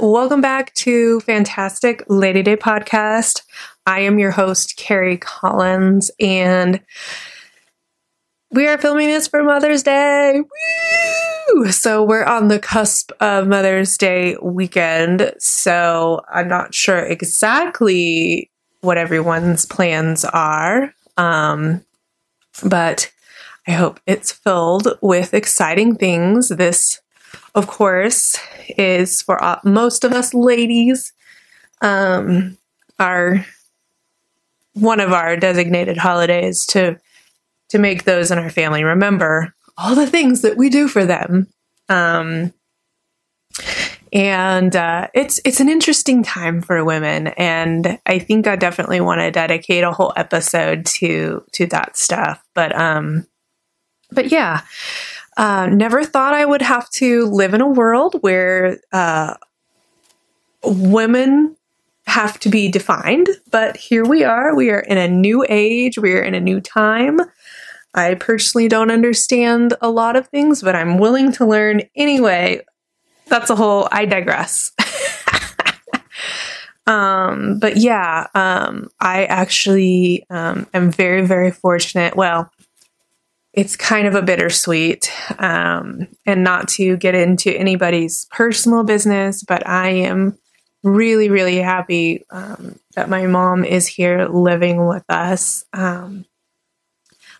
Welcome back to Fantastic Lady Day podcast. I am your host, Carrie Collins, and we are filming this for Mother's Day. Woo! So we're on the cusp of Mother's Day weekend. So I'm not sure exactly what everyone's plans are. Um, but I hope it's filled with exciting things. This of course, is for uh, most of us ladies. Um, our one of our designated holidays to to make those in our family remember all the things that we do for them. Um, and uh, it's it's an interesting time for women, and I think I definitely want to dedicate a whole episode to to that stuff. But um, but yeah, uh, never thought I would have to live in a world where uh, women have to be defined, but here we are. We are in a new age, we are in a new time. I personally don't understand a lot of things, but I'm willing to learn anyway. That's a whole, I digress. um, but yeah, um, I actually um, am very, very fortunate. Well, it's kind of a bittersweet. Um, and not to get into anybody's personal business, but I am really, really happy um, that my mom is here living with us. Um,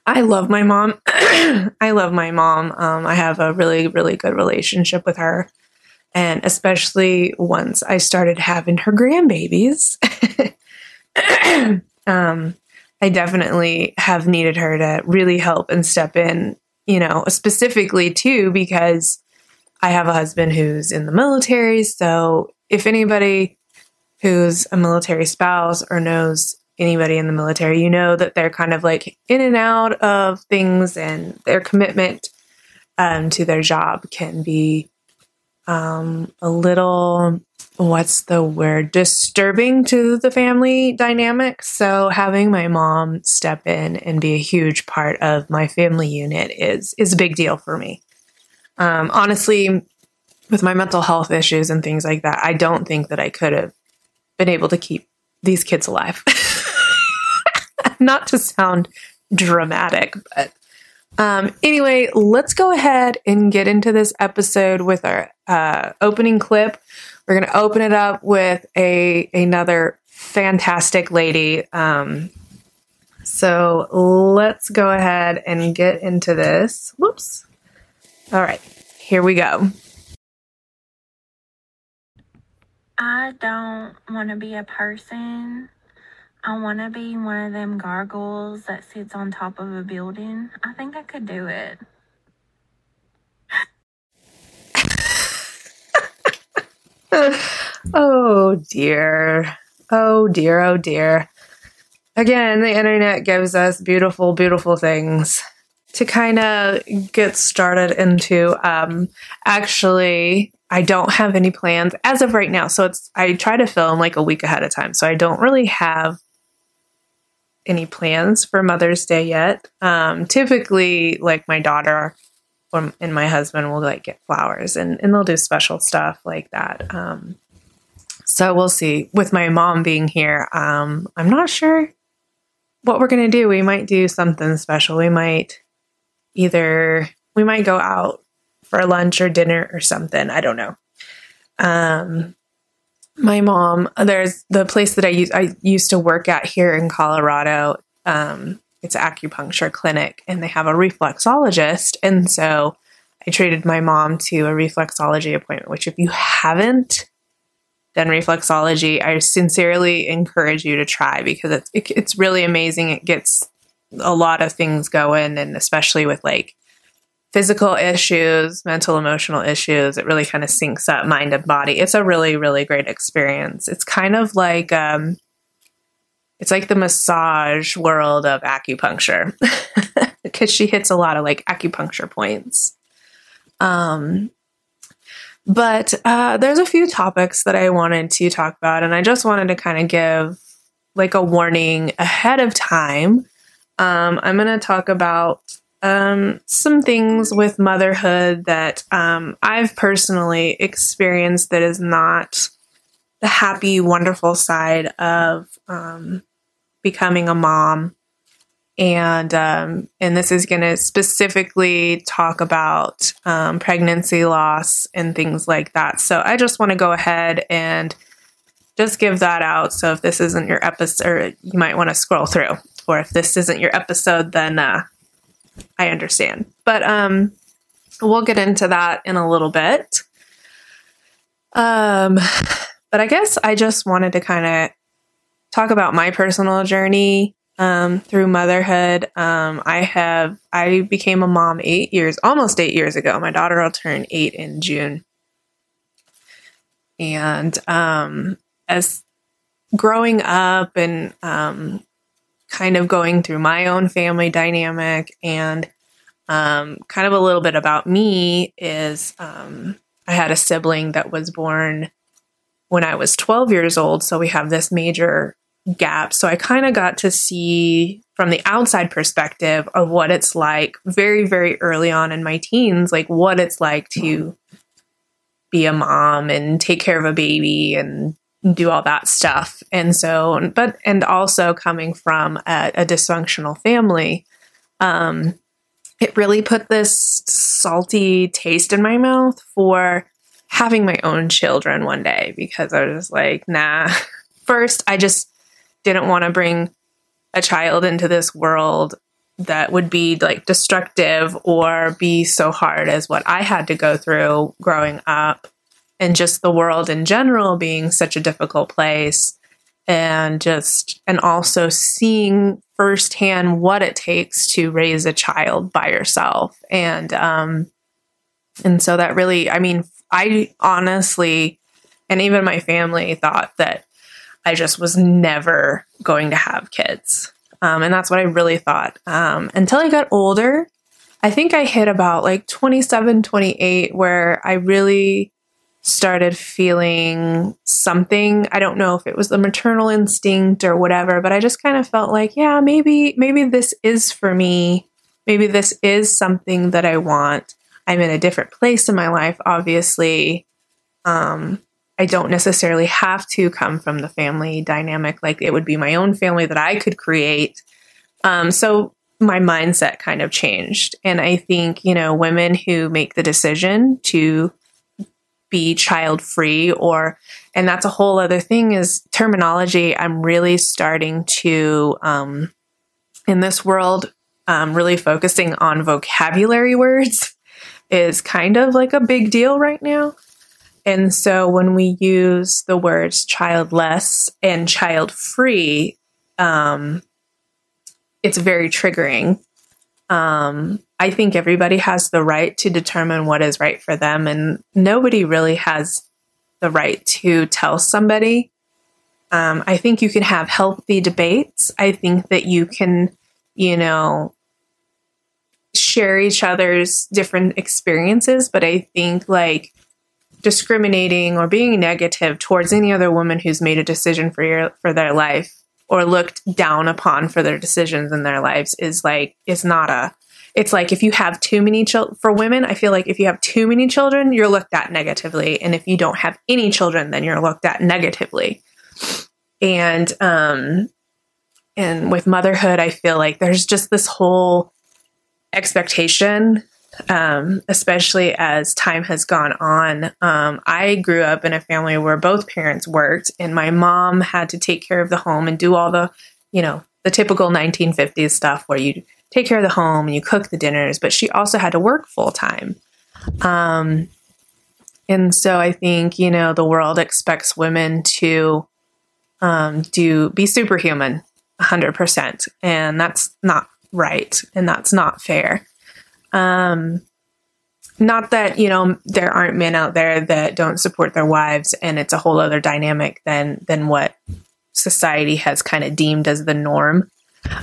I love my mom. I love my mom. Um, I have a really, really good relationship with her. And especially once I started having her grandbabies. um, I definitely have needed her to really help and step in, you know, specifically too, because I have a husband who's in the military. So if anybody who's a military spouse or knows anybody in the military, you know that they're kind of like in and out of things and their commitment um, to their job can be um, a little what's the word? Disturbing to the family dynamic. So having my mom step in and be a huge part of my family unit is is a big deal for me. Um, honestly with my mental health issues and things like that i don't think that i could have been able to keep these kids alive. Not to sound dramatic but um, anyway, let's go ahead and get into this episode with our uh, opening clip. We're going to open it up with a another fantastic lady. Um, so let's go ahead and get into this. Whoops. All right, here we go. I don't want to be a person I want to be one of them gargoyles that sits on top of a building. I think I could do it. oh dear. Oh dear, oh dear. Again, the internet gives us beautiful, beautiful things to kind of get started into. Um, actually, I don't have any plans as of right now. So it's I try to film like a week ahead of time. So I don't really have any plans for Mother's Day yet. Um, typically, like my daughter and my husband will like get flowers and, and they'll do special stuff like that. Um, so we'll see. With my mom being here, um, I'm not sure what we're going to do. We might do something special. We might either, we might go out for lunch or dinner or something. I don't know. Um, my mom, there's the place that I used I used to work at here in Colorado. Um, it's an acupuncture clinic, and they have a reflexologist, and so I treated my mom to a reflexology appointment. Which, if you haven't done reflexology, I sincerely encourage you to try because it's it, it's really amazing. It gets a lot of things going, and especially with like physical issues, mental, emotional issues. It really kind of syncs up mind and body. It's a really, really great experience. It's kind of like, um, it's like the massage world of acupuncture because she hits a lot of like acupuncture points. Um, but uh, there's a few topics that I wanted to talk about, and I just wanted to kind of give like a warning ahead of time. Um, I'm going to talk about um, some things with motherhood that um, I've personally experienced that is not the happy, wonderful side of um, becoming a mom. And um, and this is going to specifically talk about um, pregnancy loss and things like that. So I just want to go ahead and just give that out. So if this isn't your episode, you might want to scroll through. Or if this isn't your episode, then uh, I understand. But um, we'll get into that in a little bit. Um, but I guess I just wanted to kind of talk about my personal journey um, through motherhood. Um, I have I became a mom eight years, almost eight years ago. My daughter will turn eight in June, and um, as growing up and um, kind of going through my own family dynamic and um, kind of a little bit about me is um, I had a sibling that was born when I was 12 years old. So we have this major gap. So I kind of got to see from the outside perspective of what it's like very, very early on in my teens, like what it's like to be a mom and take care of a baby and do all that stuff. And so, but, and also coming from a, a dysfunctional family, um, it really put this salty taste in my mouth for having my own children one day because I was like, nah. First, I just didn't want to bring a child into this world that would be like destructive or be so hard as what I had to go through growing up and just the world in general being such a difficult place and just and also seeing firsthand what it takes to raise a child by yourself and um and so that really i mean i honestly and even my family thought that i just was never going to have kids um, and that's what i really thought um, until i got older i think i hit about like 27 28 where i really started feeling something. I don't know if it was the maternal instinct or whatever, but I just kind of felt like, yeah, maybe maybe this is for me. Maybe this is something that I want. I'm in a different place in my life, obviously. Um, I don't necessarily have to come from the family dynamic. Like it would be my own family that I could create. Um, so my mindset kind of changed. And I think, you know, women who make the decision to be child free or and that's a whole other thing is terminology i'm really starting to um, in this world um, really focusing on vocabulary words is kind of like a big deal right now and so when we use the words childless and child free um, it's very triggering um, I think everybody has the right to determine what is right for them, and nobody really has the right to tell somebody. Um, I think you can have healthy debates. I think that you can, you know, share each other's different experiences, but I think like discriminating or being negative towards any other woman who's made a decision for your for their life or looked down upon for their decisions in their lives is like is not a it's like if you have too many children for women i feel like if you have too many children you're looked at negatively. And if you don't have any children then you're looked at negatively. And um and with motherhood i feel like there's just this whole expectation um, especially as time has gone on. Um, I grew up in a family where both parents worked, and my mom had to take care of the home and do all the, you know, the typical 1950s stuff where you take care of the home and you cook the dinners, but she also had to work full time. Um, and so I think, you know, the world expects women to um, do be superhuman 100%. And that's not right. And that's not fair. Um, not that, you know, there aren't men out there that don't support their wives and it's a whole other dynamic than, than what society has kind of deemed as the norm.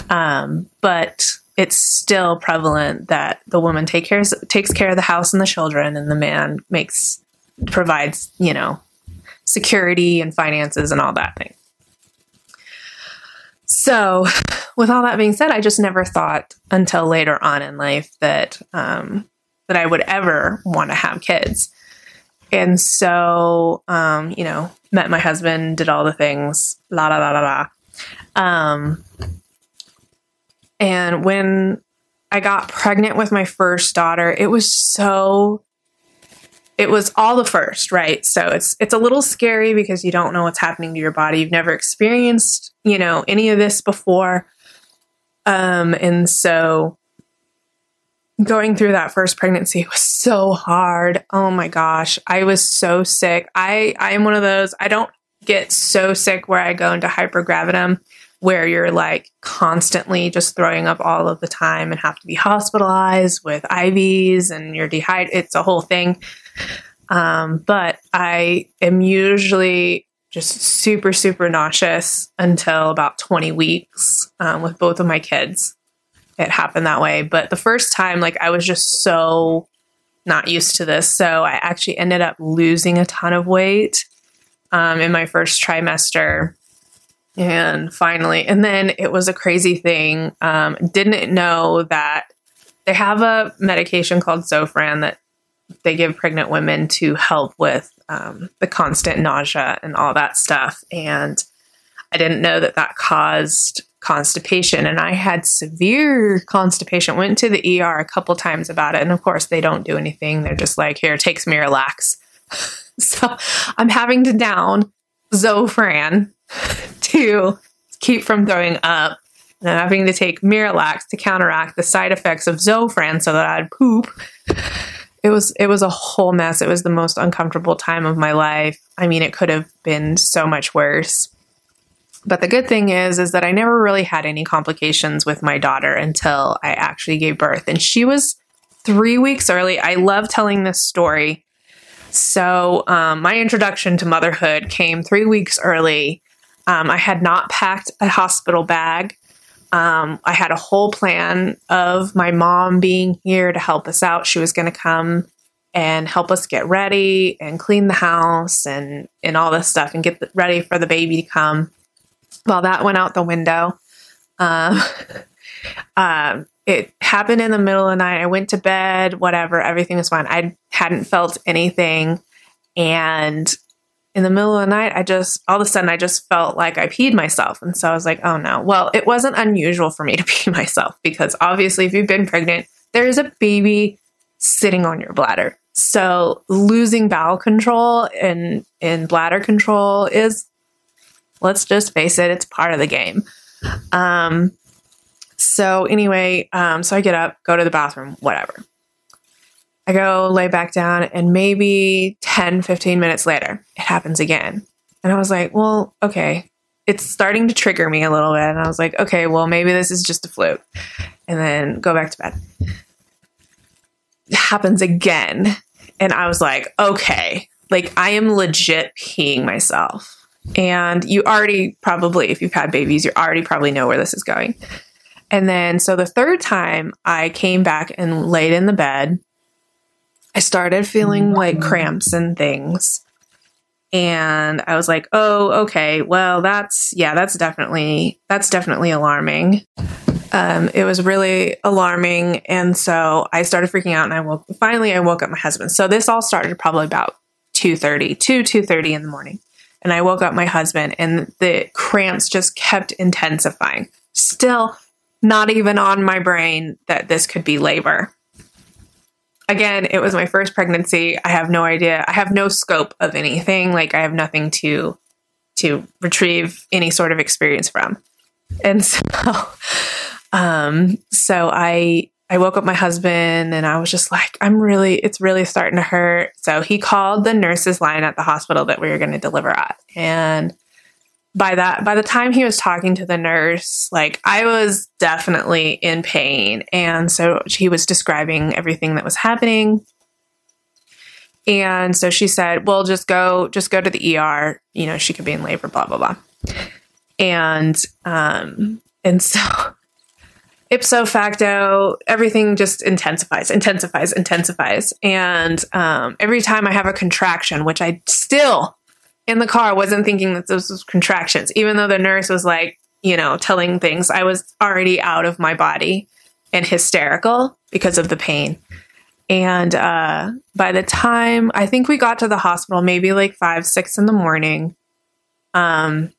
Um, but it's still prevalent that the woman take care, takes care of the house and the children, and the man makes provides you know security and finances and all that thing. So with all that being said, I just never thought until later on in life that um, that I would ever want to have kids. And so, um, you know, met my husband, did all the things, la la la la la. Um, and when I got pregnant with my first daughter, it was so it was all the first, right? So it's it's a little scary because you don't know what's happening to your body. You've never experienced, you know, any of this before. Um and so going through that first pregnancy was so hard. Oh my gosh, I was so sick. I I am one of those I don't get so sick where I go into hypergravidum where you're like constantly just throwing up all of the time and have to be hospitalized with IVs and you're dehydrated. It's a whole thing. Um, but I am usually just super, super nauseous until about 20 weeks um, with both of my kids. It happened that way. But the first time, like, I was just so not used to this. So I actually ended up losing a ton of weight um, in my first trimester and finally, and then it was a crazy thing. Um, didn't know that they have a medication called Zofran that they give pregnant women to help with um, the constant nausea and all that stuff. And I didn't know that that caused constipation. And I had severe constipation. Went to the ER a couple times about it. And of course, they don't do anything. They're just like, here, take some Miralax. so I'm having to down Zofran to keep from throwing up and I'm having to take Miralax to counteract the side effects of Zofran so that I'd poop. It was it was a whole mess. It was the most uncomfortable time of my life. I mean, it could have been so much worse. But the good thing is is that I never really had any complications with my daughter until I actually gave birth and she was 3 weeks early. I love telling this story. So, um, my introduction to motherhood came 3 weeks early um, I had not packed a hospital bag. Um, I had a whole plan of my mom being here to help us out. She was going to come and help us get ready and clean the house and and all this stuff and get the, ready for the baby to come. Well, that went out the window. Um, uh, it happened in the middle of the night. I went to bed, whatever, everything was fine. I hadn't felt anything. And in the middle of the night, I just, all of a sudden, I just felt like I peed myself. And so I was like, oh no. Well, it wasn't unusual for me to pee myself because obviously, if you've been pregnant, there is a baby sitting on your bladder. So losing bowel control and, and bladder control is, let's just face it, it's part of the game. Um, so anyway, um, so I get up, go to the bathroom, whatever. I go lay back down, and maybe 10, 15 minutes later, it happens again. And I was like, well, okay. It's starting to trigger me a little bit. And I was like, okay, well, maybe this is just a fluke. And then go back to bed. It happens again. And I was like, okay, like I am legit peeing myself. And you already probably, if you've had babies, you already probably know where this is going. And then, so the third time I came back and laid in the bed I started feeling like cramps and things. And I was like, "Oh, okay. Well, that's yeah, that's definitely that's definitely alarming." Um, it was really alarming, and so I started freaking out. And I woke. Finally, I woke up my husband. So this all started probably about two thirty, two two thirty in the morning, and I woke up my husband, and the cramps just kept intensifying. Still, not even on my brain that this could be labor again, it was my first pregnancy. I have no idea. I have no scope of anything. Like I have nothing to to retrieve any sort of experience from. And so um so I I woke up my husband and I was just like, I'm really, it's really starting to hurt. So he called the nurses line at the hospital that we were going to deliver at. And by that by the time he was talking to the nurse like i was definitely in pain. And so he was describing everything that was happening. And so she said well just go just go to the er you know she could be in labor blah blah blah. And um and so ipso facto everything just intensifies intensifies intensifies. And um every time i have a contraction which i still in the car wasn't thinking that this was contractions, even though the nurse was like, you know, telling things. I was already out of my body and hysterical because of the pain. And uh, by the time I think we got to the hospital, maybe like five, six in the morning, um,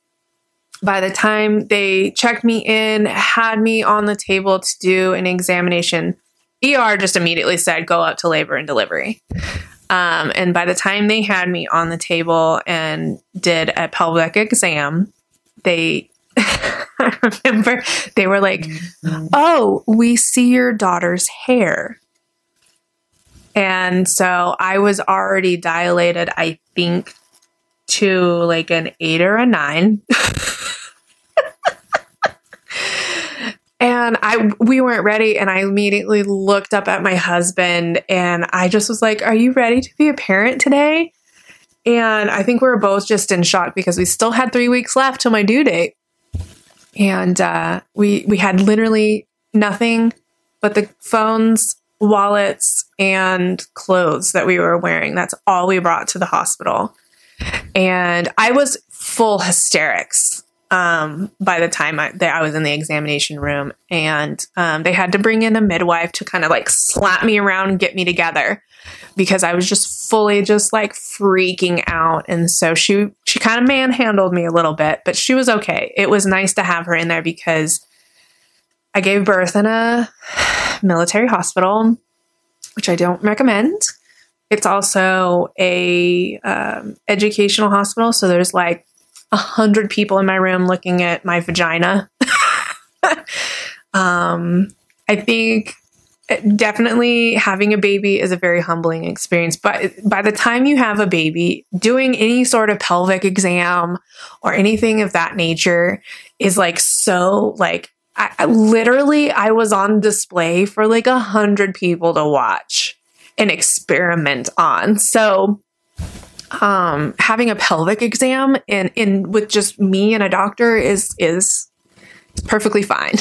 by the time they checked me in, had me on the table to do an examination, ER just immediately said, go up to labor and delivery. Um, and by the time they had me on the table and did a pelvic exam, they, I remember they were like, oh, we see your daughter's hair. And so I was already dilated, I think, to like an eight or a nine. and I we weren't ready and I immediately looked up at my husband and I just was like, "Are you ready to be a parent today?" And I think we were both just in shock because we still had 3 weeks left till my due date. And uh, we we had literally nothing but the phones, wallets, and clothes that we were wearing. That's all we brought to the hospital. And I was full hysterics um, by the time I, I was in the examination room. And um, they had to bring in a midwife to kind of like slap me around and get me together because I was just fully just like freaking out. And so she she kind of manhandled me a little bit, but she was okay. It was nice to have her in there because I gave birth in a military hospital, which I don't recommend. It's also a um, educational hospital, so there's like a hundred people in my room looking at my vagina. um, I think definitely having a baby is a very humbling experience. But by the time you have a baby, doing any sort of pelvic exam or anything of that nature is like so like I, I literally I was on display for like a hundred people to watch and experiment on. So um, having a pelvic exam in in with just me and a doctor is is perfectly fine.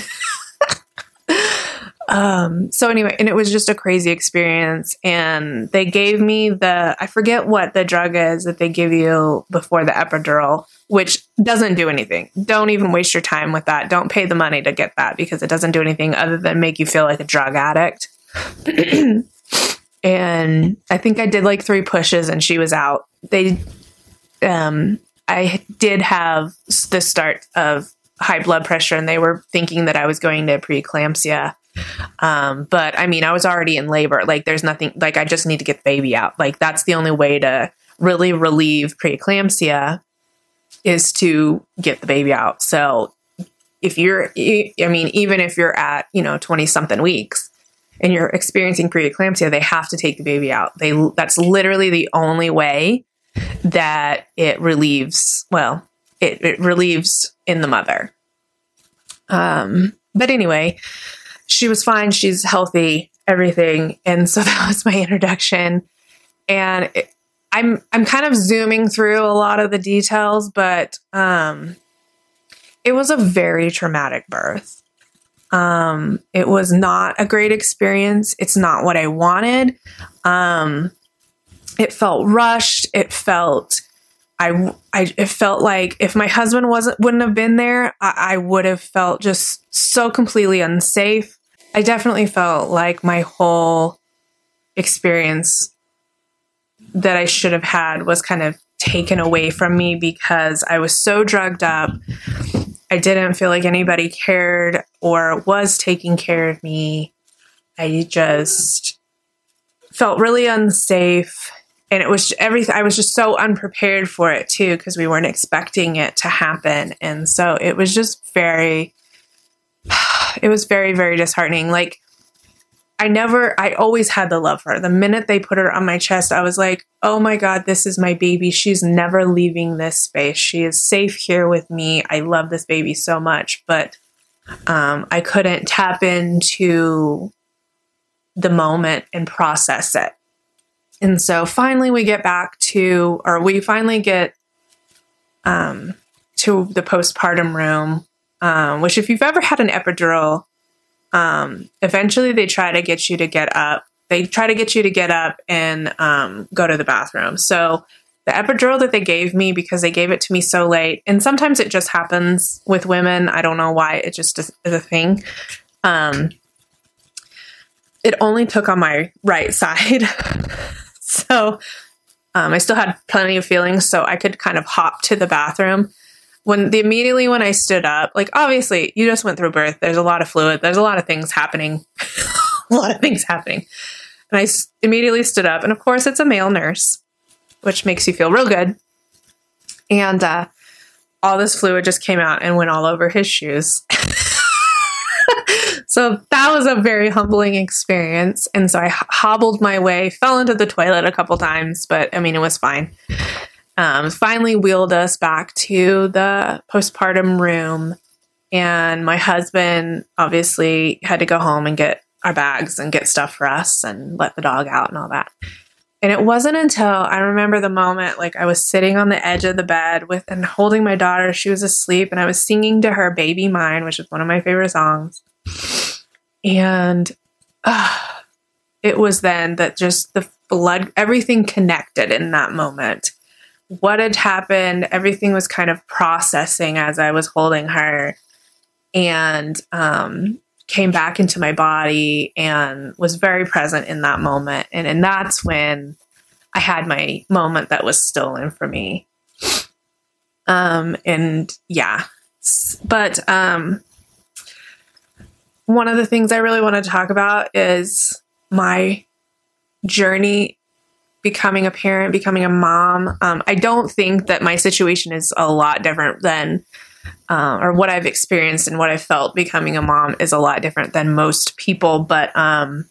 um, so anyway, and it was just a crazy experience. And they gave me the I forget what the drug is that they give you before the epidural, which doesn't do anything. Don't even waste your time with that. Don't pay the money to get that because it doesn't do anything other than make you feel like a drug addict. and I think I did like three pushes and she was out. They, um, I did have the start of high blood pressure and they were thinking that I was going to preeclampsia. Um, but I mean, I was already in labor. Like, there's nothing, like, I just need to get the baby out. Like, that's the only way to really relieve preeclampsia is to get the baby out. So, if you're, I mean, even if you're at, you know, 20 something weeks, and you're experiencing preeclampsia, they have to take the baby out. They that's literally the only way that it relieves. Well, it, it relieves in the mother. Um, but anyway, she was fine. She's healthy, everything, and so that was my introduction. And it, I'm I'm kind of zooming through a lot of the details, but um, it was a very traumatic birth. Um, it was not a great experience. It's not what I wanted. Um, it felt rushed. It felt, I, I, it felt like if my husband wasn't, wouldn't have been there, I, I would have felt just so completely unsafe. I definitely felt like my whole experience that I should have had was kind of taken away from me because I was so drugged up. I didn't feel like anybody cared or was taking care of me. I just felt really unsafe. And it was everything, I was just so unprepared for it too, because we weren't expecting it to happen. And so it was just very, it was very, very disheartening. Like, I never, I always had the love for her. The minute they put her on my chest, I was like, oh my God, this is my baby. She's never leaving this space. She is safe here with me. I love this baby so much. But um, I couldn't tap into the moment and process it. And so finally, we get back to, or we finally get um, to the postpartum room, um, which, if you've ever had an epidural, um, eventually they try to get you to get up. They try to get you to get up and um, go to the bathroom. So the epidural that they gave me because they gave it to me so late, and sometimes it just happens with women. I don't know why. It just is, a thing. Um, it only took on my right side. so um, I still had plenty of feelings, so I could kind of hop to the bathroom. When the immediately when I stood up, like obviously you just went through birth. There's a lot of fluid. There's a lot of things happening. a lot of things happening. And I immediately stood up, and of course it's a male nurse, which makes you feel real good. And uh, all this fluid just came out and went all over his shoes. so that was a very humbling experience. And so I hobbled my way, fell into the toilet a couple times, but I mean, it was fine. Um, finally wheeled us back to the postpartum room. And my husband obviously had to go home and get our bags and get stuff for us and let the dog out and all that. And it wasn't until I remember the moment like I was sitting on the edge of the bed with and holding my daughter. She was asleep and I was singing to her Baby Mine, which is one of my favorite songs. And uh, it was then that just the blood, everything connected in that moment. What had happened, everything was kind of processing as I was holding her and um, came back into my body and was very present in that moment. And, and that's when I had my moment that was stolen from me. Um, and yeah, but um, one of the things I really want to talk about is my journey becoming a parent, becoming a mom. Um, I don't think that my situation is a lot different than, uh, or what I've experienced and what I felt becoming a mom is a lot different than most people. But um,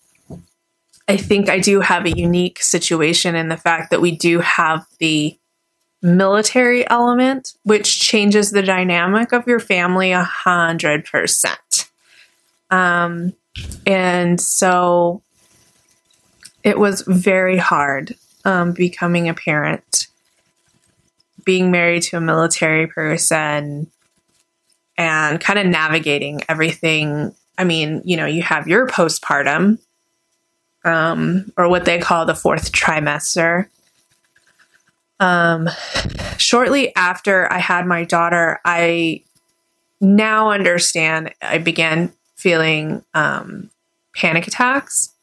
I think I do have a unique situation in the fact that we do have the military element, which changes the dynamic of your family a hundred percent. Um, and so it was very hard um, becoming a parent, being married to a military person, and kind of navigating everything. I mean, you know, you have your postpartum, um, or what they call the fourth trimester. Um, shortly after I had my daughter, I now understand. I began feeling um, panic attacks.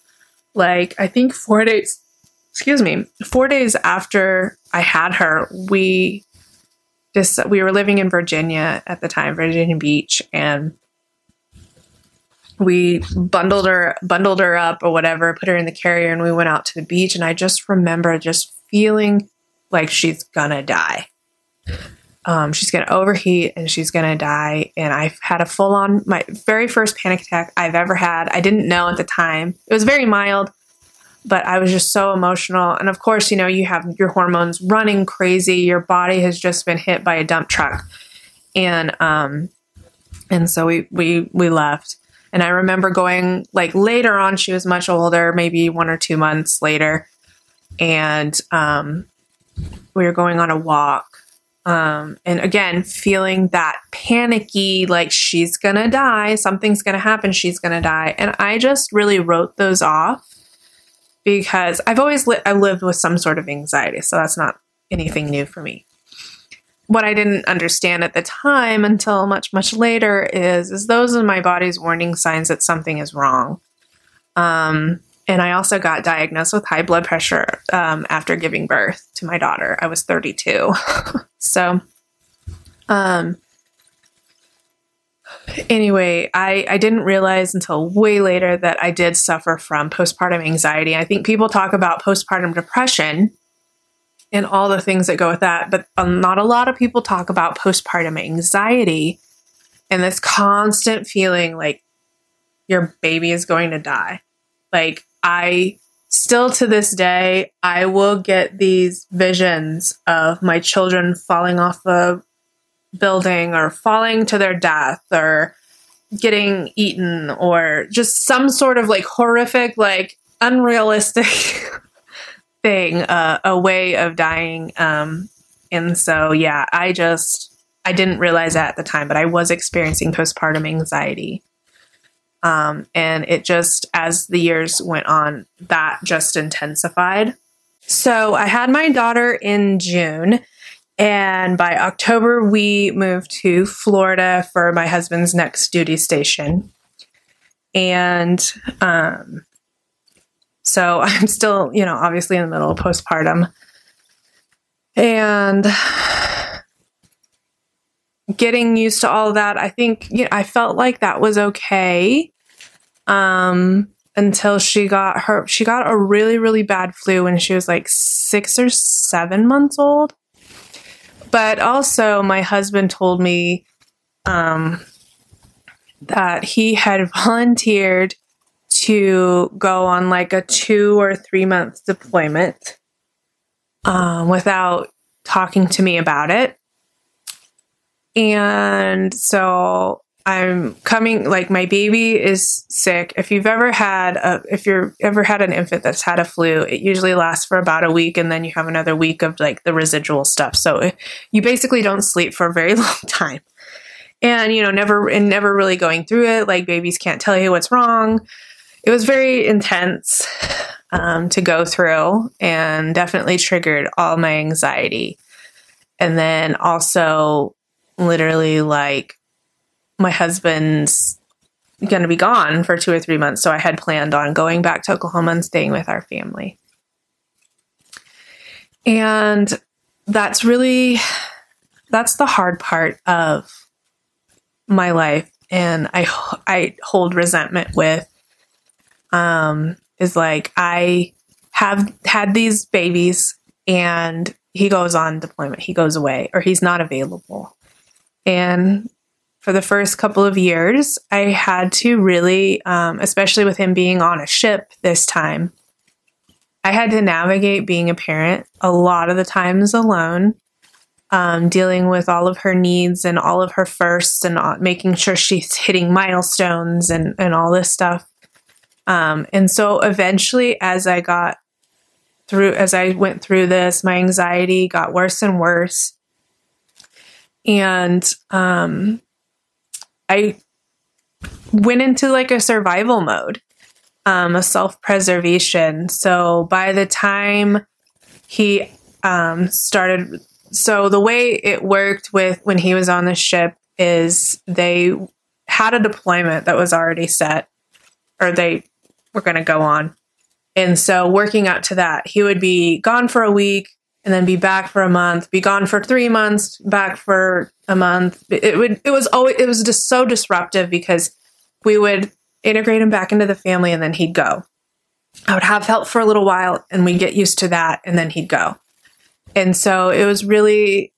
Like I think four days, excuse me, four days after I had her, we just we were living in Virginia at the time, Virginia Beach, and we bundled her bundled her up or whatever, put her in the carrier, and we went out to the beach. And I just remember just feeling like she's gonna die. Um, she's to overheat and she's to die. And I've had a full on, my very first panic attack I've ever had. I didn't know at the time. It was very mild, but I was just so emotional. And of course, you know, you have your hormones running crazy. Your body has just been hit by a dump truck. And, um, and so we, we, we left. And I remember going like later on, she was much older, maybe one or two months later. And, um, we were going on a walk um, and again, feeling that panicky, like she's gonna die, something's gonna happen, she's gonna die. And I just really wrote those off because I've always li- I lived with some sort of anxiety, so that's not anything new for me. What I didn't understand at the time until much much later is is those are my body's warning signs that something is wrong. Um, and I also got diagnosed with high blood pressure um, after giving birth to my daughter. I was 32. so, um, anyway, I, I didn't realize until way later that I did suffer from postpartum anxiety. I think people talk about postpartum depression and all the things that go with that, but um, not a lot of people talk about postpartum anxiety and this constant feeling like your baby is going to die. Like, I still to this day, I will get these visions of my children falling off a building or falling to their death or getting eaten or just some sort of like horrific, like unrealistic thing, uh, a way of dying. Um, and so, yeah, I just, I didn't realize that at the time, but I was experiencing postpartum anxiety. Um, and it just, as the years went on, that just intensified. So I had my daughter in June. And by October, we moved to Florida for my husband's next duty station. And um, so I'm still, you know, obviously in the middle of postpartum. And getting used to all of that, I think you know, I felt like that was okay. Um, until she got her she got a really really bad flu when she was like 6 or 7 months old. But also my husband told me um that he had volunteered to go on like a 2 or 3 month deployment um without talking to me about it. And so I'm coming like my baby is sick. If you've ever had a if you're ever had an infant that's had a flu, it usually lasts for about a week and then you have another week of like the residual stuff. So you basically don't sleep for a very long time. And you know, never and never really going through it, like babies can't tell you what's wrong. It was very intense um, to go through and definitely triggered all my anxiety. And then also literally like my husband's going to be gone for two or three months. So I had planned on going back to Oklahoma and staying with our family. And that's really that's the hard part of my life and I I hold resentment with um is like I have had these babies and he goes on deployment, he goes away or he's not available. And for the first couple of years, I had to really, um, especially with him being on a ship this time, I had to navigate being a parent a lot of the times alone, um, dealing with all of her needs and all of her firsts and making sure she's hitting milestones and, and all this stuff. Um, and so eventually, as I got through, as I went through this, my anxiety got worse and worse. And um, I went into like a survival mode, um, a self preservation. So by the time he um, started, so the way it worked with when he was on the ship is they had a deployment that was already set, or they were going to go on. And so working up to that, he would be gone for a week and then be back for a month, be gone for three months, back for a month. It would it was always it was just so disruptive because we would integrate him back into the family and then he'd go. I would have help for a little while and we'd get used to that and then he'd go. And so it was really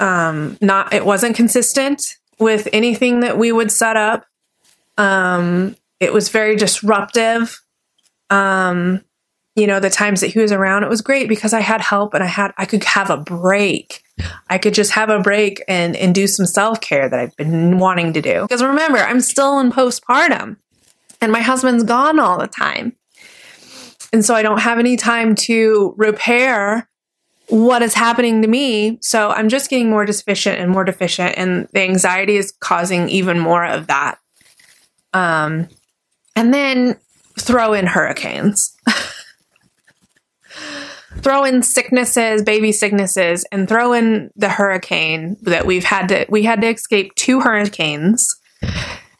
um not it wasn't consistent with anything that we would set up. Um it was very disruptive. Um you know, the times that he was around, it was great because I had help and I had, I could have a break. I could just have a break and, and do some self care that I've been wanting to do. Because remember, I'm still in postpartum and my husband's gone all the time. And so I don't have any time to repair what is happening to me. So I'm just getting more deficient and more deficient. And the anxiety is causing even more of that. Um, and then throw in hurricanes. Throw in sicknesses, baby sicknesses, and throw in the hurricane that we've had to we had to escape two hurricanes.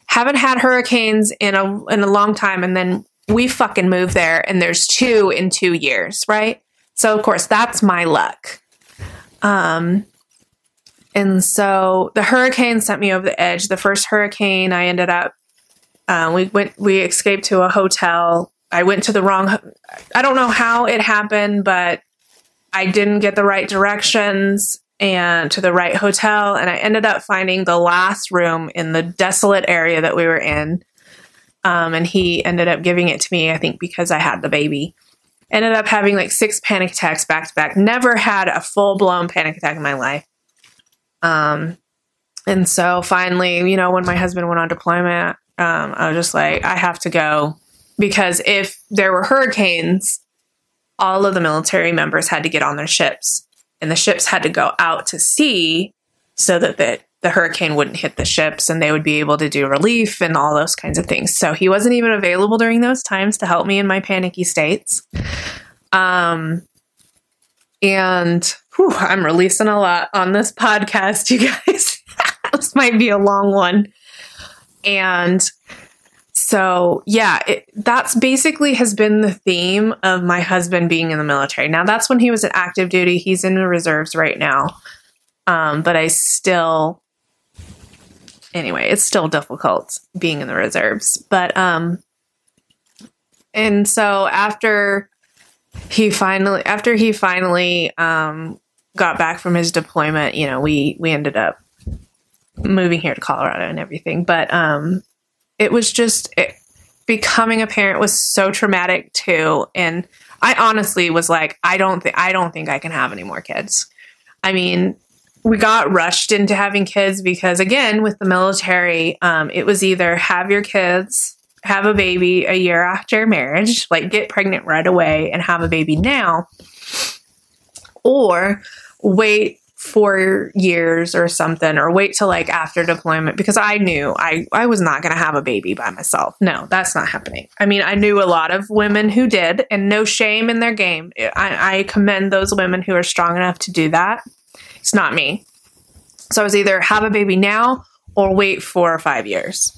Haven't had hurricanes in a in a long time, and then we fucking move there, and there's two in two years, right? So of course that's my luck. Um, and so the hurricane sent me over the edge. The first hurricane, I ended up. Uh, we went. We escaped to a hotel I went to the wrong I don't know how it happened, but I didn't get the right directions and to the right hotel and I ended up finding the last room in the desolate area that we were in. Um, and he ended up giving it to me, I think, because I had the baby. Ended up having like six panic attacks back to back. Never had a full blown panic attack in my life. Um, and so finally, you know, when my husband went on deployment, um, I was just like, I have to go because if there were hurricanes, all of the military members had to get on their ships and the ships had to go out to sea so that the, the hurricane wouldn't hit the ships and they would be able to do relief and all those kinds of things. So he wasn't even available during those times to help me in my panicky states. Um, and whew, I'm releasing a lot on this podcast, you guys. this might be a long one. And so, yeah, it, that's basically has been the theme of my husband being in the military. Now, that's when he was at active duty. He's in the reserves right now. Um, but I still, anyway, it's still difficult being in the reserves. But, um, and so after he finally, after he finally, um, got back from his deployment, you know, we, we ended up moving here to Colorado and everything. But, um, it was just it, becoming a parent was so traumatic too. And i honestly was like i don't think i don't think i can have any more kids. I mean we got rushed into having kids because again with the military um, it was either have your kids have a baby a year after marriage like get pregnant right away and have a baby now or wait four years or something or wait till like after deployment because I knew I, I was not going to have a baby by myself. No, that's not happening. I mean, I knew a lot of women who did and no shame in their game. I, I commend those women who are strong enough to do that. It's not me. So I was either have a baby now or wait four or five years.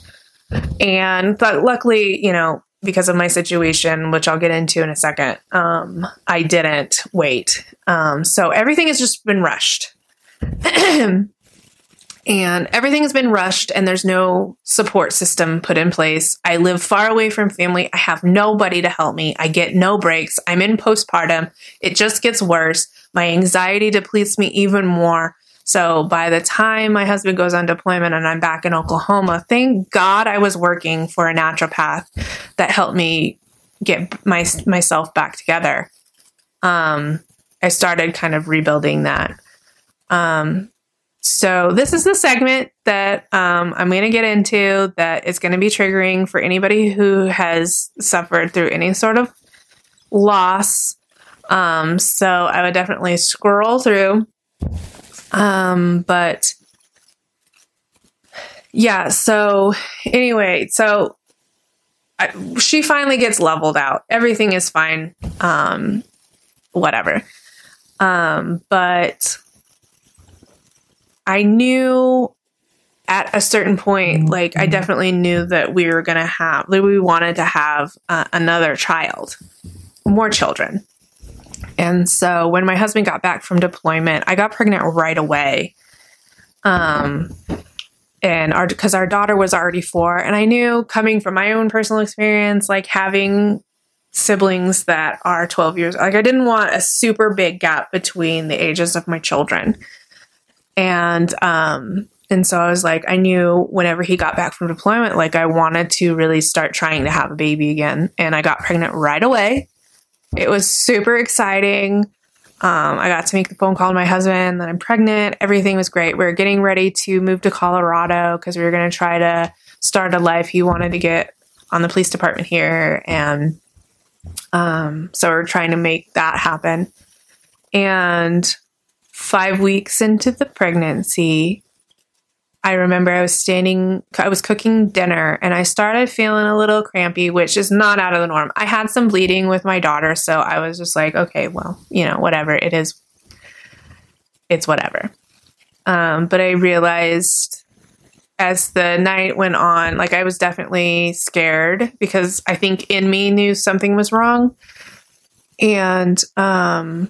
And but luckily, you know, because of my situation, which I'll get into in a second, um, I didn't wait. Um, so everything has just been rushed. and everything has been rushed and there's no support system put in place. I live far away from family. I have nobody to help me. I get no breaks. I'm in postpartum. It just gets worse. My anxiety depletes me even more. So by the time my husband goes on deployment and I'm back in Oklahoma, thank God I was working for a naturopath that helped me get my myself back together. Um, I started kind of rebuilding that. Um, so this is the segment that um, I'm going to get into that is going to be triggering for anybody who has suffered through any sort of loss. Um, so I would definitely scroll through. Um, but yeah, so anyway, so I, she finally gets leveled out. Everything is fine. Um, whatever. Um, but I knew at a certain point, mm-hmm. like I definitely knew that we were going to have, that we wanted to have uh, another child, more children. And so when my husband got back from deployment, I got pregnant right away. Um, and our, cause our daughter was already four. And I knew coming from my own personal experience, like having siblings that are 12 years, like I didn't want a super big gap between the ages of my children. And um and so I was like, I knew whenever he got back from deployment, like I wanted to really start trying to have a baby again. And I got pregnant right away. It was super exciting. Um, I got to make the phone call to my husband that I'm pregnant. Everything was great. We were getting ready to move to Colorado because we were going to try to start a life. He wanted to get on the police department here. And um, so we're trying to make that happen. And five weeks into the pregnancy, I remember I was standing, I was cooking dinner and I started feeling a little crampy, which is not out of the norm. I had some bleeding with my daughter, so I was just like, okay, well, you know, whatever. It is, it's whatever. Um, but I realized as the night went on, like I was definitely scared because I think in me knew something was wrong. And um,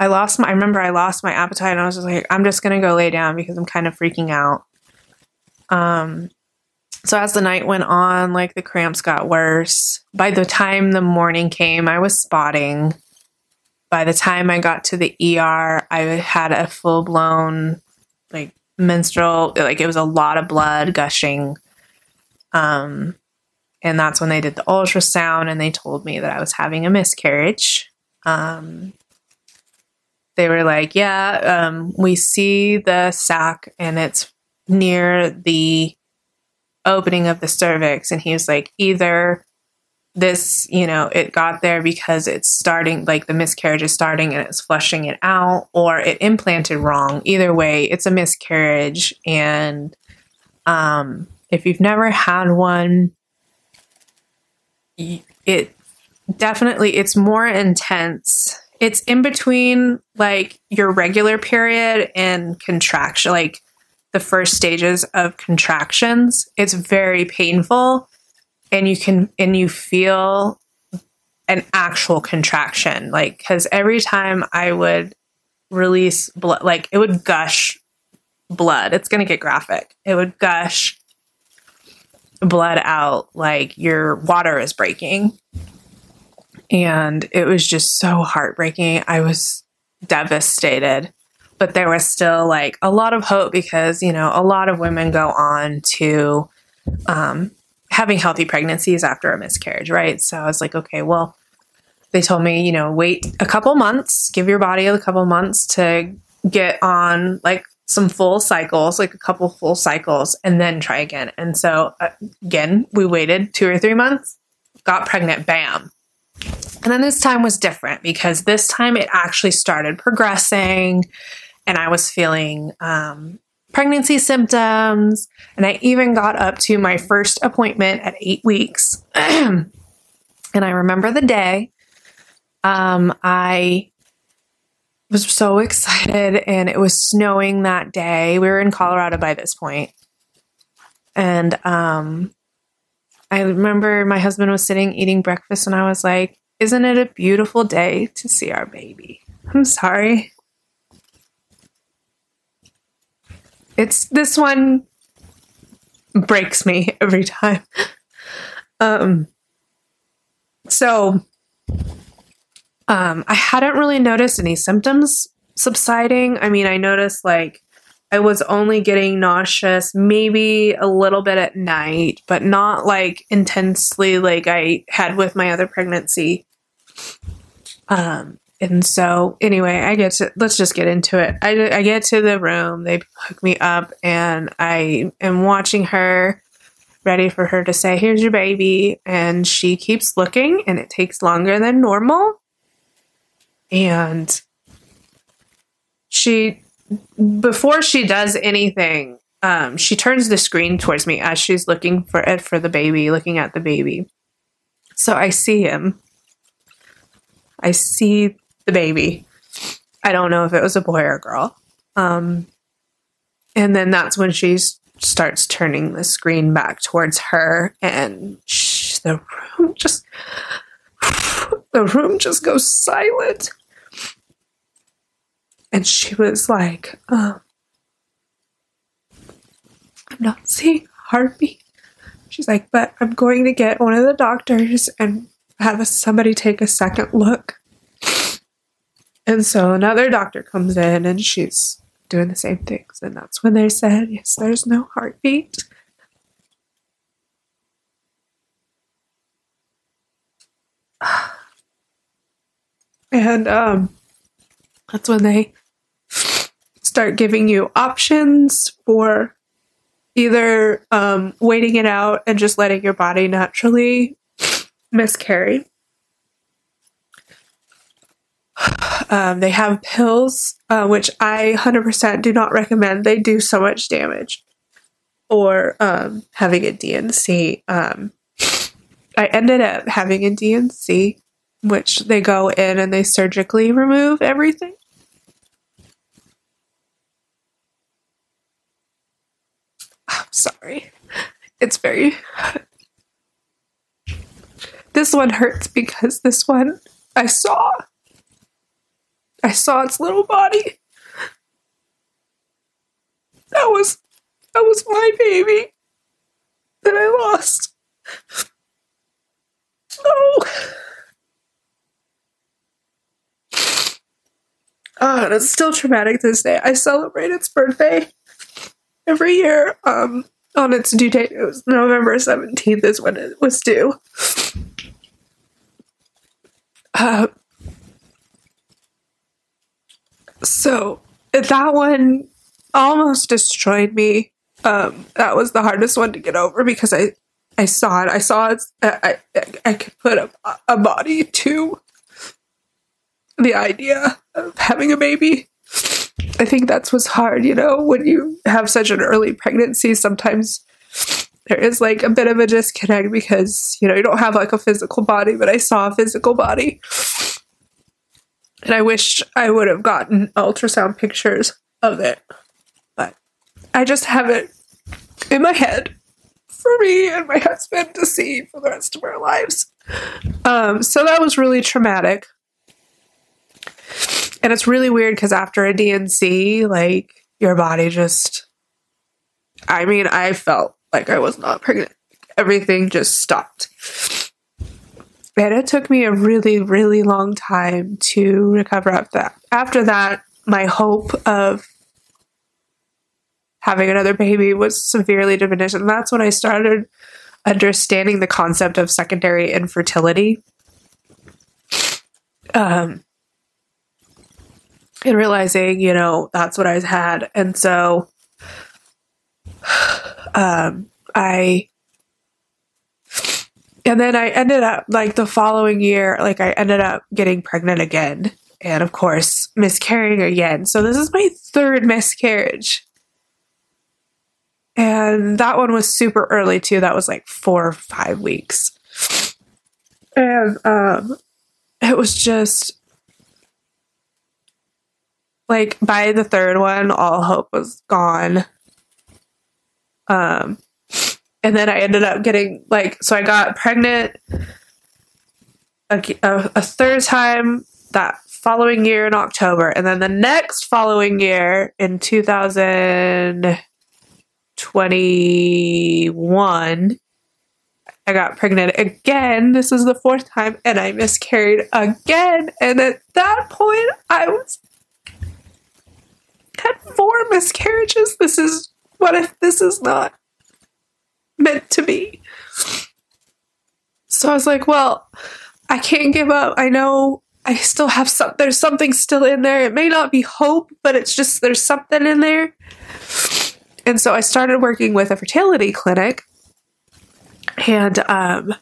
I lost my, I remember I lost my appetite and I was just like, I'm just going to go lay down because I'm kind of freaking out. Um, so as the night went on, like the cramps got worse. By the time the morning came, I was spotting. By the time I got to the ER, I had a full blown like menstrual, like it was a lot of blood gushing. Um, and that's when they did the ultrasound and they told me that I was having a miscarriage. Um, they were like, yeah, um, we see the sac and it's near the opening of the cervix. And he was like, either this, you know, it got there because it's starting, like the miscarriage is starting and it's flushing it out, or it implanted wrong. Either way, it's a miscarriage. And um, if you've never had one, it definitely it's more intense it's in between like your regular period and contraction, like the first stages of contractions. It's very painful and you can, and you feel an actual contraction. Like, because every time I would release blood, like it would gush blood. It's going to get graphic. It would gush blood out like your water is breaking. And it was just so heartbreaking. I was devastated. But there was still like a lot of hope because, you know, a lot of women go on to um, having healthy pregnancies after a miscarriage, right? So I was like, okay, well, they told me, you know, wait a couple months, give your body a couple months to get on like some full cycles, like a couple full cycles, and then try again. And so, uh, again, we waited two or three months, got pregnant, bam. And then this time was different because this time it actually started progressing and I was feeling um, pregnancy symptoms. And I even got up to my first appointment at eight weeks. and I remember the day um, I was so excited, and it was snowing that day. We were in Colorado by this point. And um, I remember my husband was sitting eating breakfast, and I was like, Isn't it a beautiful day to see our baby? I'm sorry. It's this one breaks me every time. Um, so um, I hadn't really noticed any symptoms subsiding. I mean, I noticed like I was only getting nauseous maybe a little bit at night, but not like intensely like I had with my other pregnancy. Um, and so anyway, I get to let's just get into it. I, I get to the room, they hook me up, and I am watching her, ready for her to say, "Here's your baby," and she keeps looking, and it takes longer than normal and she before she does anything um, she turns the screen towards me as she's looking for it for the baby looking at the baby. So i see him. I see the baby. I don't know if it was a boy or a girl. Um, and then that's when she starts turning the screen back towards her and she, the room just the room just goes silent and she was like, um, I'm not seeing a heartbeat. She's like, but I'm going to get one of the doctors and have somebody take a second look. And so another doctor comes in and she's doing the same things. And that's when they said, yes, there's no heartbeat. And um, that's when they start giving you options for either um, waiting it out and just letting your body naturally miscarry. Um, they have pills, uh, which I 100% do not recommend. They do so much damage. Or um, having a D&C. Um, I ended up having a D&C, which they go in and they surgically remove everything. sorry. It's very. This one hurts because this one I saw. I saw its little body. That was that was my baby that I lost. Oh. Ah, oh, and it's still traumatic to this day. I celebrate its birthday every year um, on its due date. It was November 17th is when it was due. Uh, so that one almost destroyed me. Um, that was the hardest one to get over because I, I saw it. I saw it. I, I, I could put a, a body to the idea of having a baby. I think that's what's hard, you know, when you have such an early pregnancy, sometimes there is like a bit of a disconnect because, you know, you don't have like a physical body, but I saw a physical body. And I wish I would have gotten ultrasound pictures of it. But I just have it in my head for me and my husband to see for the rest of our lives. Um, so that was really traumatic. And it's really weird because after a D&C, like your body just, I mean, I felt like I was not pregnant. Everything just stopped. And it took me a really, really long time to recover after that. After that, my hope of having another baby was severely diminished. And that's when I started understanding the concept of secondary infertility. Um, and realizing, you know, that's what I had. And so um, I and then I ended up like the following year, like I ended up getting pregnant again. And of course, miscarrying again. So this is my third miscarriage. And that one was super early too. That was like four or five weeks. And um it was just like by the third one, all hope was gone. Um and then I ended up getting like so I got pregnant a, a, a, third time that following year in October, and then the next following year in 2021, I got pregnant again. This is the fourth time, and I miscarried again. And at that point, I was had four miscarriages. This is what if this is not meant to be. So I was like, well, I can't give up. I know I still have some, there's something still in there. It may not be hope, but it's just, there's something in there. And so I started working with a fertility clinic and, um,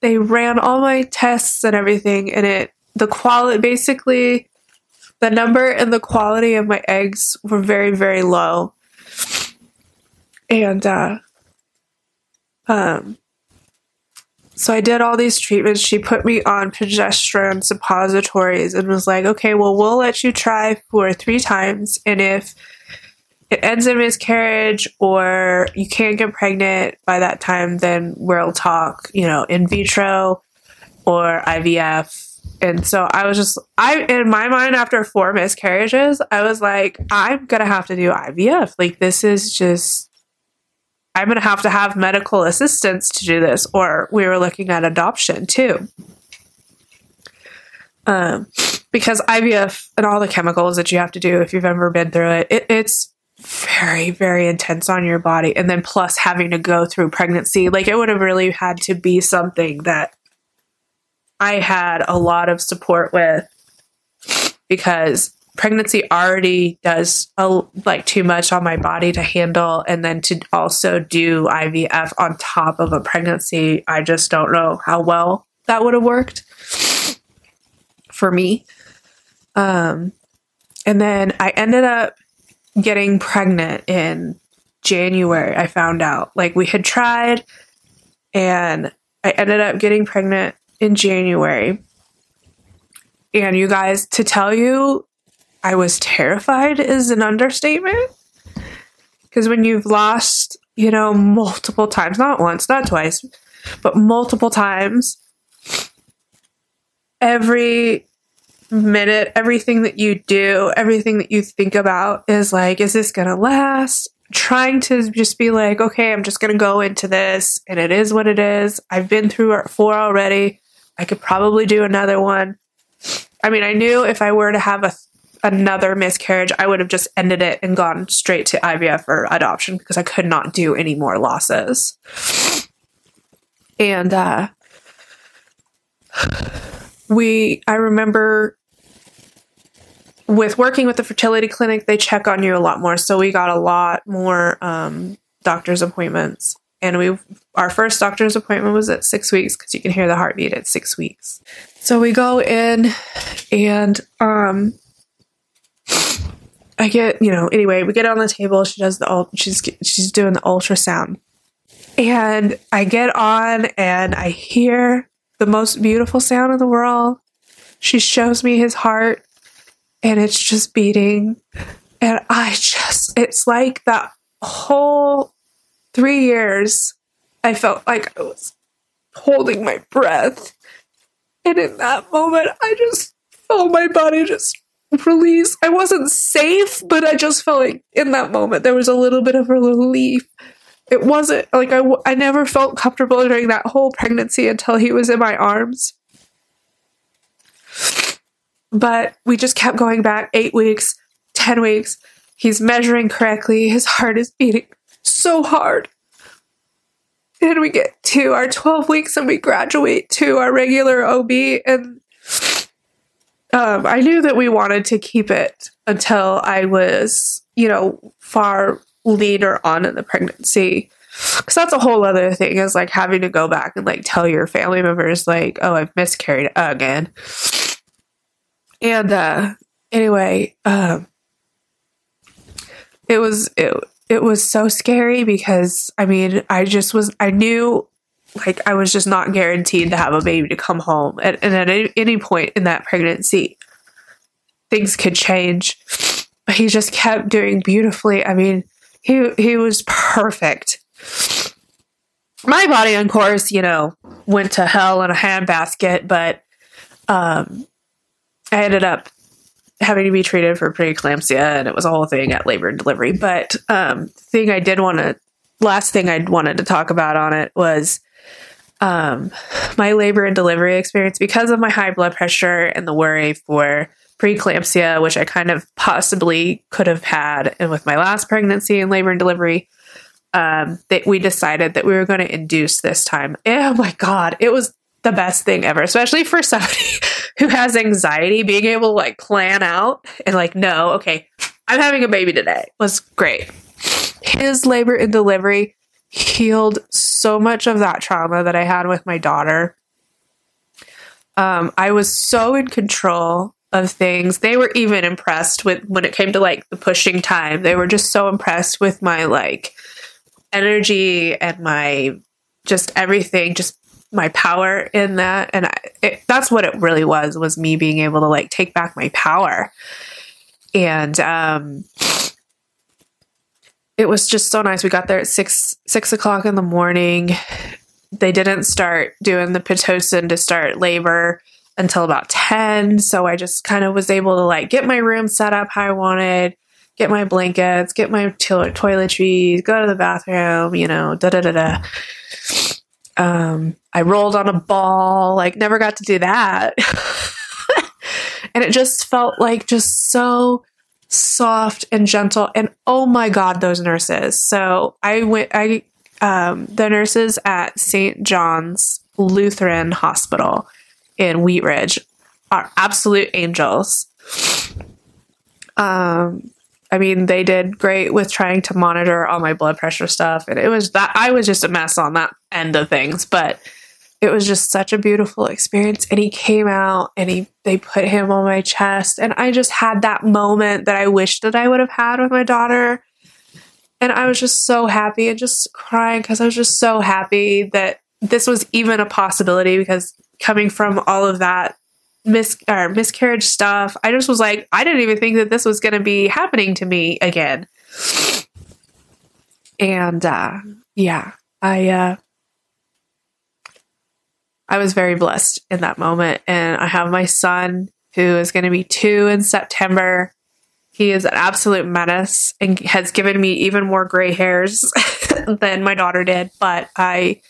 they ran all my tests and everything and it, the quality, basically the number and the quality of my eggs were very, very low. And, uh, um, so I did all these treatments. She put me on progesterone suppositories and was like, okay, well, we'll let you try for three times. And if it ends in miscarriage or you can't get pregnant by that time, then we'll talk, you know, in vitro or IVF. And so I was just, I, in my mind, after four miscarriages, I was like, I'm to have to do IVF. Like, this is just I'm to have to have medical assistance to do this, or we were looking at adoption too. Um, because IVF and all the chemicals that you have to do if you've ever been through it, it, it's very, very intense on your body. And then plus having to go through pregnancy, like it would have really had to be something that I had a lot of support with because pregnancy already does a, like too much on my body to handle. And then to also do IVF on top of a pregnancy I just don't know how well that would have worked for me. Um and then I ended up getting pregnant in January I found out. Like we had tried and I ended up getting pregnant in January and you guys to tell you I was terrified is an understatement. Because when you've lost, you know, multiple times, not once, not twice, but multiple times, every minute, everything that you do, everything that you think about is like, is this going to last? Trying to just be like, okay, I'm just going to go into this and it is what it is. I've been through four already. I could probably do another one. I mean, I knew if I were to have a another miscarriage, I would have just ended it and gone straight to IVF or adoption because I could not do any more losses. And uh, we, I remember with working with the fertility clinic, they check on you a lot more. So we got a lot more um, doctor's appointments. And we, our first doctor's appointment was at six weeks because you can hear the heartbeat at six weeks. So we go in, and um, I get, you know, anyway, we get on the table. She does the, she's, she's doing the ultrasound. And I get on and I hear the most beautiful sound in the world. she shows me his heart and it's just beating. And I just, it's like that whole three years, I felt like I was holding my breath. And in that moment, I just felt my body just release. I wasn't safe, but I just felt like in that moment there was a little bit of a relief. It wasn't like I, I never felt comfortable during that whole pregnancy until he was in my arms. But we just kept going back eight weeks, 10 weeks. He's measuring correctly. His heart is beating so hard. And we get to our 12 weeks and we graduate to our regular OB. And um, I knew that we wanted to keep it until I was, you know, far later on in the pregnancy. Because that's a whole other thing is like having to go back and like tell your family members, like, oh, I've miscarried again. And uh anyway, um it was it, it was so scary because I mean, I just was I knew like I was just not guaranteed to have a baby to come home and, and at any, point in that pregnancy things could change. But he just kept doing beautifully. I mean, he he was perfect. My body, of course, you know, went to hell in a handbasket, but um I ended up having to be treated for preeclampsia, and it was a whole thing at labor and delivery. But um, the thing I did want to, last thing I wanted to talk about on it was um, my labor and delivery experience because of my high blood pressure and the worry for preeclampsia, which I kind of possibly could have had, and with my last pregnancy and labor and delivery. Um, that we decided that we were going to induce this time. Oh my God, it was the best thing ever, especially for somebody who has anxiety, being able to like plan out and like, no, okay, I'm having a baby today was great. His labor and delivery healed so much of that trauma that I had with my daughter. Um, I was so in control of things. They were even impressed with when it came to like the pushing time. They were just so impressed with my like energy and my just everything, just my power in that. And I, it, that's what it really was was me being able to like take back my power. And um it was just so nice. We got there at six six o'clock in the morning. They didn't start doing the pitocin to start labor until about 10 so i just kind of was able to like get my room set up how i wanted get my blankets get my to- toiletries go to the bathroom you know da da da da um, I rolled on a ball, like never got to do that. and it just felt like just so soft and gentle. And oh my God, those nurses. So I went, I, um, the nurses at St. John's Lutheran Hospital in Wheat Ridge are absolute angels. Um, I mean, they did great with trying to monitor all my blood pressure stuff. And it was that I was just a mess on that end of things, but it was just such a beautiful experience. And he came out and he they put him on my chest. And I just had that moment that I wish that I would have had with my daughter. And I was just so happy and just crying because I was just so happy that this was even a possibility because coming from all of that mis or miscarriage stuff. I just was like, I didn't even think that this was going to be happening to me again. And uh, yeah, I uh, I was very blessed in that moment, and I have my son who is going to be two in September. He is an absolute menace and has given me even more gray hairs than my daughter did, but I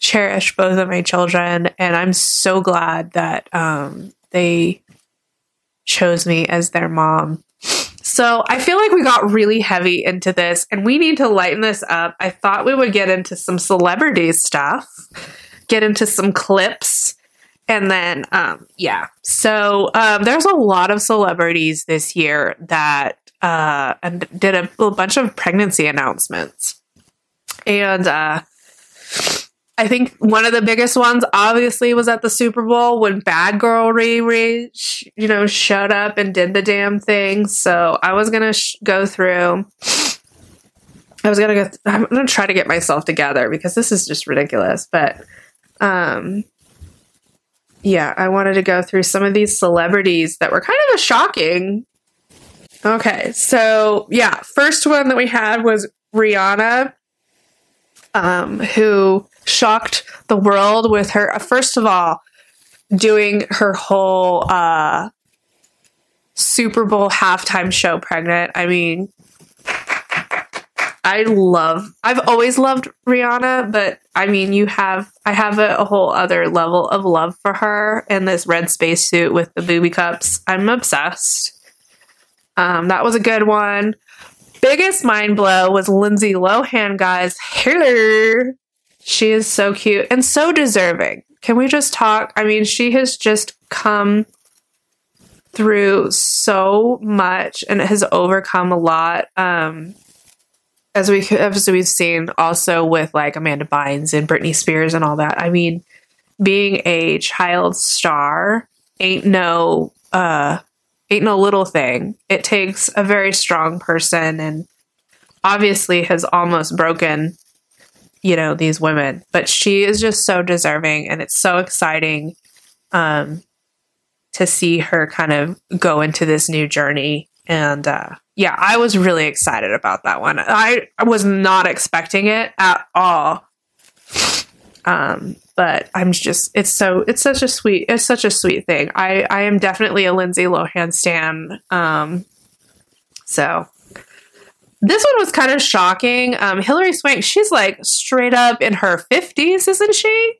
cherish both of my children, and I'm so glad that um, they chose me as their mom. So I feel like we got really heavy into this, and we need to lighten this up. I thought we would get into some celebrity stuff, get into some clips, and then um, yeah. So um, there's a lot of celebrities this year that uh, and did a, a bunch of pregnancy announcements, and uh, I think one of the biggest ones obviously was at the Super Bowl when Bad Girl Riri, you know, showed up and did the damn thing. So I was gonna sh- go through. I was gonna go. Th- I'm gonna try to get myself together because this is just ridiculous. But um, yeah, I wanted to go through some of these celebrities that were kind of a shocking. Okay, so yeah, first one that we had was Rihanna, um, who shocked the world with her. Uh, first of all, doing her whole uh, Super Bowl halftime show pregnant. I mean, I love. I've always loved Rihanna, but I mean, you have. I have a, a whole other level of love for her in this red spacesuit with the booby cups. I'm obsessed. Um, that was a good one. Biggest mind blow was Lindsay Lohan, guys. Hello. She is so cute and so deserving. Can we just talk? I mean, she has just come through so much and has overcome a lot. Um, as we as we've seen also with like Amanda Bynes and Britney Spears and all that. I mean, being a child star ain't no uh ain't no little thing. It takes a very strong person and obviously has almost broken you know these women but she is just so deserving and it's so exciting um to see her kind of go into this new journey and uh yeah, I was really excited about that one. I, was not expecting it at all. Um, but I'm just it's so it's such a sweet it's such a sweet thing. I I am definitely a Lindsay Lohan stan. Um, so this one was kind of shocking. Um, Hilary Swank, she's like straight up in her 50s, isn't she?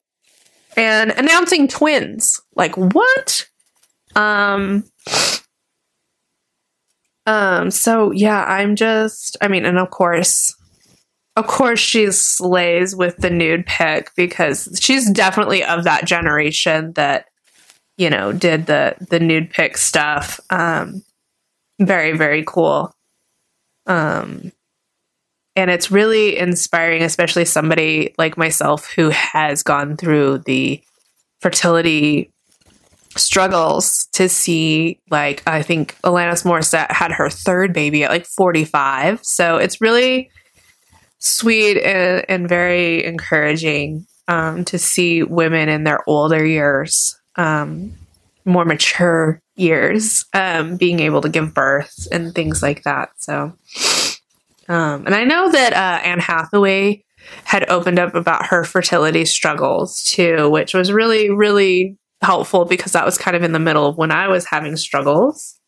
And announcing twins. Like what? Um um, so yeah, I'm just, I mean, and of course, of course, she slays with the nude pic because she's definitely of that generation that, you know, did the the nude pic stuff. Um, very very cool. Um, and it's really inspiring, especially somebody like myself who has gone through the fertility struggles to see like I think Alanis Morissette had her third baby at like 45. So it's really sweet and, and very encouraging um, to see women in their older years, um, more mature years, um, being able to give birth and things like that. So, um, and I know that uh, Anne Hathaway had opened up about her fertility struggles too, which was really, really helpful because that was kind of in the middle of when I was having struggles.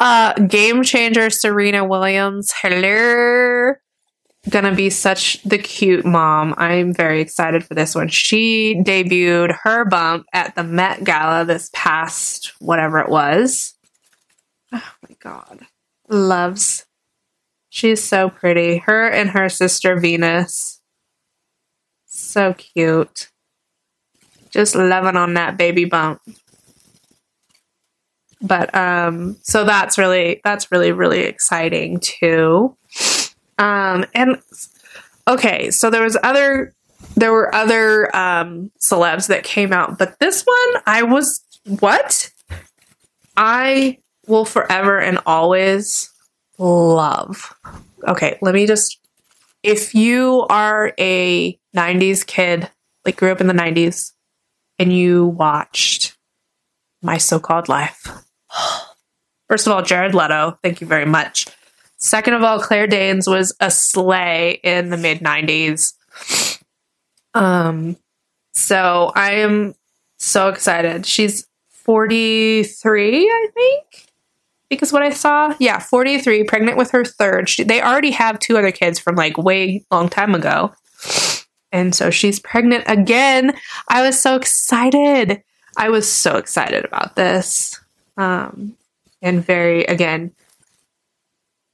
Uh, game changer Serena Williams. Hello. Gonna be such the cute mom. I'm very excited for this one. She debuted her bump at the Met Gala this past whatever it was. Oh my god. Loves. She's so pretty. Her and her sister Venus. So cute. Just loving on that baby bump. But um so that's really that's really really exciting too. Um and okay, so there was other there were other um celebs that came out, but this one I was what? I will forever and always love. Okay, let me just if you are a 90s kid, like grew up in the 90s, and you watched My So Called Life. First of all, Jared Leto, thank you very much. Second of all, Claire Danes was a slay in the mid 90s. Um, so I am so excited. She's 43, I think, because what I saw. Yeah, 43, pregnant with her third. She, they already have two other kids from like way long time ago. And so she's pregnant again. I was so excited. I was so excited about this. Um, and very, again,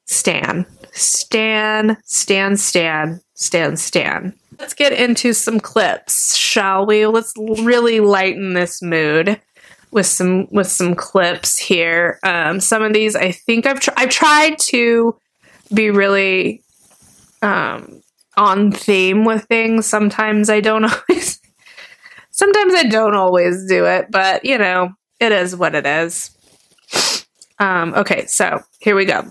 Stan. Stan, Stan, Stan, Stan, Stan. Let's get into some clips, shall we? Let's really lighten this mood with some with some clips here. Um, some of these, I think I've tr- I've tried to be really um, on theme with things. Sometimes I don't always sometimes I don't always do it, but you know, it is what it is. Um, okay, so here we go.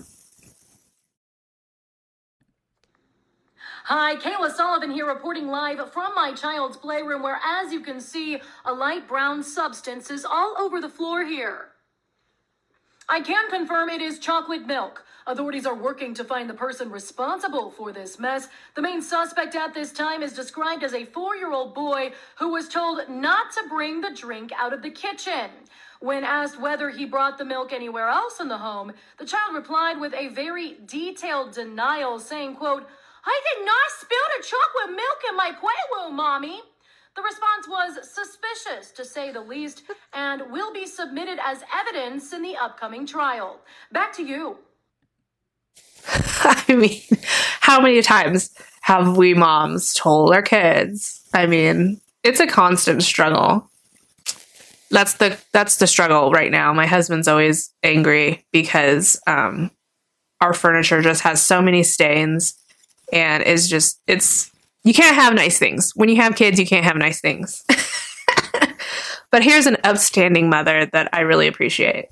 Hi, Kayla Sullivan here reporting live from my child's playroom where, as you can see, a light brown substance is all over the floor here. I can confirm it is chocolate milk. Authorities are working to find the person responsible for this mess. The main suspect at this time is described as a four year old boy who was told not to bring the drink out of the kitchen. When asked whether he brought the milk anywhere else in the home, the child replied with a very detailed denial, saying, quote, I did not spill the chocolate milk in my playroom, mommy. The response was suspicious, to say the least, and will be submitted as evidence in the upcoming trial. Back to you. I mean, how many times have we moms told our kids? I mean, it's a constant struggle. That's the that's the struggle right now. My husband's always angry because um, our furniture just has so many stains and is just it's you can't have nice things. When you have kids, you can't have nice things. but here's an upstanding mother that I really appreciate.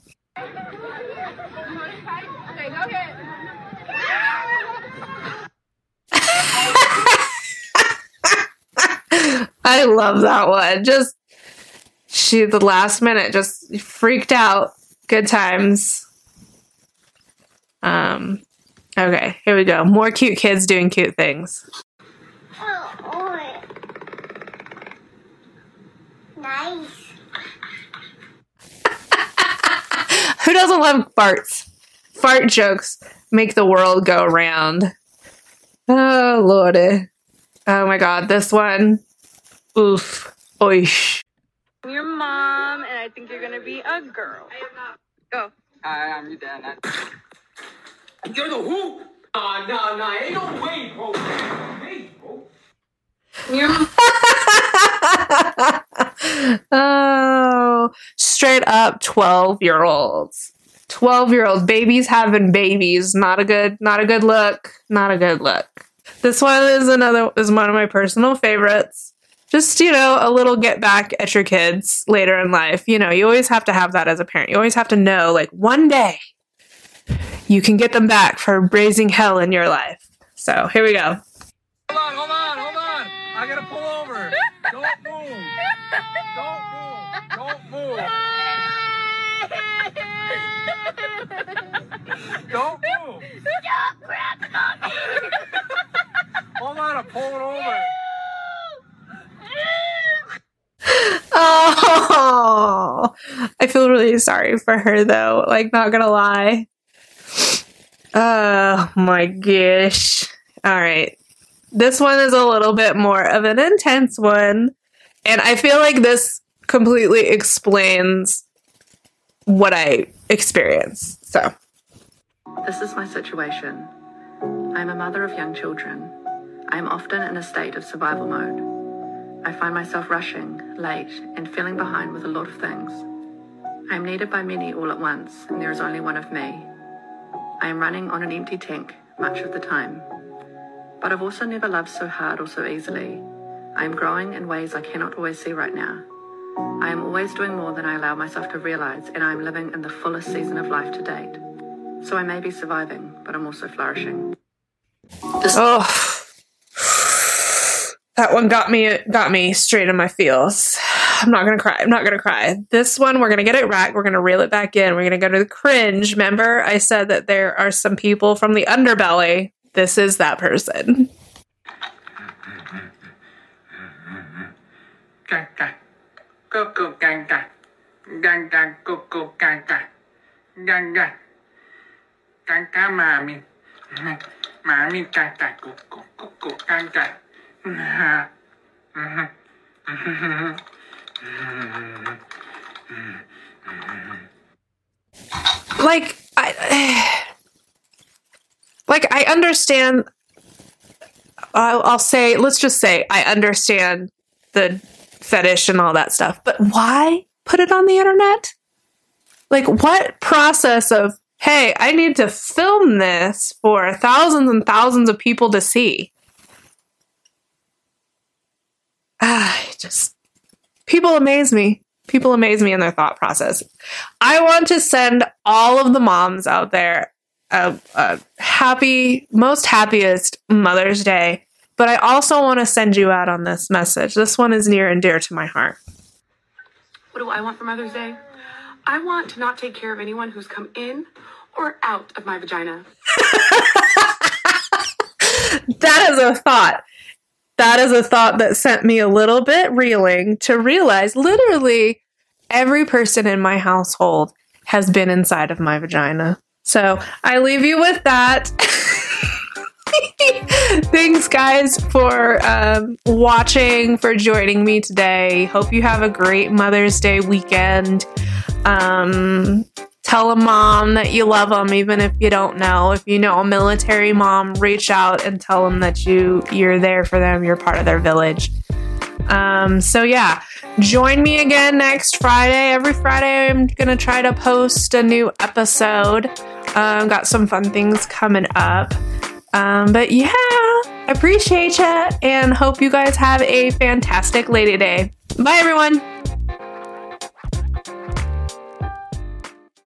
I love that one. Just she the last minute just freaked out. Good times. Um okay, here we go. More cute kids doing cute things. Nice. Who doesn't love farts? Fart jokes make the world go round. Oh lordy. Oh my god, this one. Oof. Oish. I'm your mom, and I think you're gonna be a girl. Go. Hi, I'm your dad. You're the who? Nah, nah, nah. Ain't no way, bro. Hey, bro. Your oh, straight up 12 year olds. 12 year old babies having babies. Not a good, not a good look. Not a good look. This one is another, is one of my personal favorites. Just, you know, a little get back at your kids later in life. You know, you always have to have that as a parent. You always have to know, like, one day you can get them back for raising hell in your life. So here we go. Hold on, hold on, hold on. I gotta pull over. Don't move. Don't move. Don't move. Don't move. Hold on, I'm pulling over. Oh, I feel really sorry for her though. Like, not gonna lie. Oh my gosh. All right. This one is a little bit more of an intense one. And I feel like this completely explains what I experience. So, This is my situation. I'm a mother of young children. I am often in a state of survival mode. I find myself rushing, late, and feeling behind with a lot of things. I am needed by many all at once, and there is only one of me. I am running on an empty tank much of the time. But I've also never loved so hard or so easily. I am growing in ways I cannot always see right now. I am always doing more than I allow myself to realize, and I am living in the fullest season of life to date. So I may be surviving, but I'm also flourishing. oh. That one got me got me straight in my feels. I'm not gonna cry. I'm not gonna cry. This one, we're gonna get it right. We're gonna reel it back in. We're gonna go to the cringe. Remember, I said that there are some people from the underbelly. This is that person. Mommy, gaga, like I, like I understand. I'll, I'll say, let's just say, I understand the fetish and all that stuff, but why put it on the internet? Like, what process of hey, I need to film this for thousands and thousands of people to see? Ah, I just people amaze me. People amaze me in their thought process. I want to send all of the moms out there a, a happy, most happiest Mother's Day But I also want to send you out on this message. This one is near and dear to my heart. What do I want for Mother's Day? I want to not take care of anyone who's come in or out of my vagina. that is a thought. That is a thought that sent me a little bit reeling to realize literally every person in my household has been inside of my vagina. So I leave you with that. Thanks, guys, for um, watching, for joining me today. Hope you have a great Mother's Day weekend. Um, tell a mom that you love them, even if you don't know. If you know a military mom, reach out and tell them that you you're there for them. You're part of their village. Um, so yeah, join me again next Friday. Every Friday, I'm gonna try to post a new episode. Um, got some fun things coming up. Um, but yeah, appreciate you and hope you guys have a fantastic Lady Day. Bye, everyone.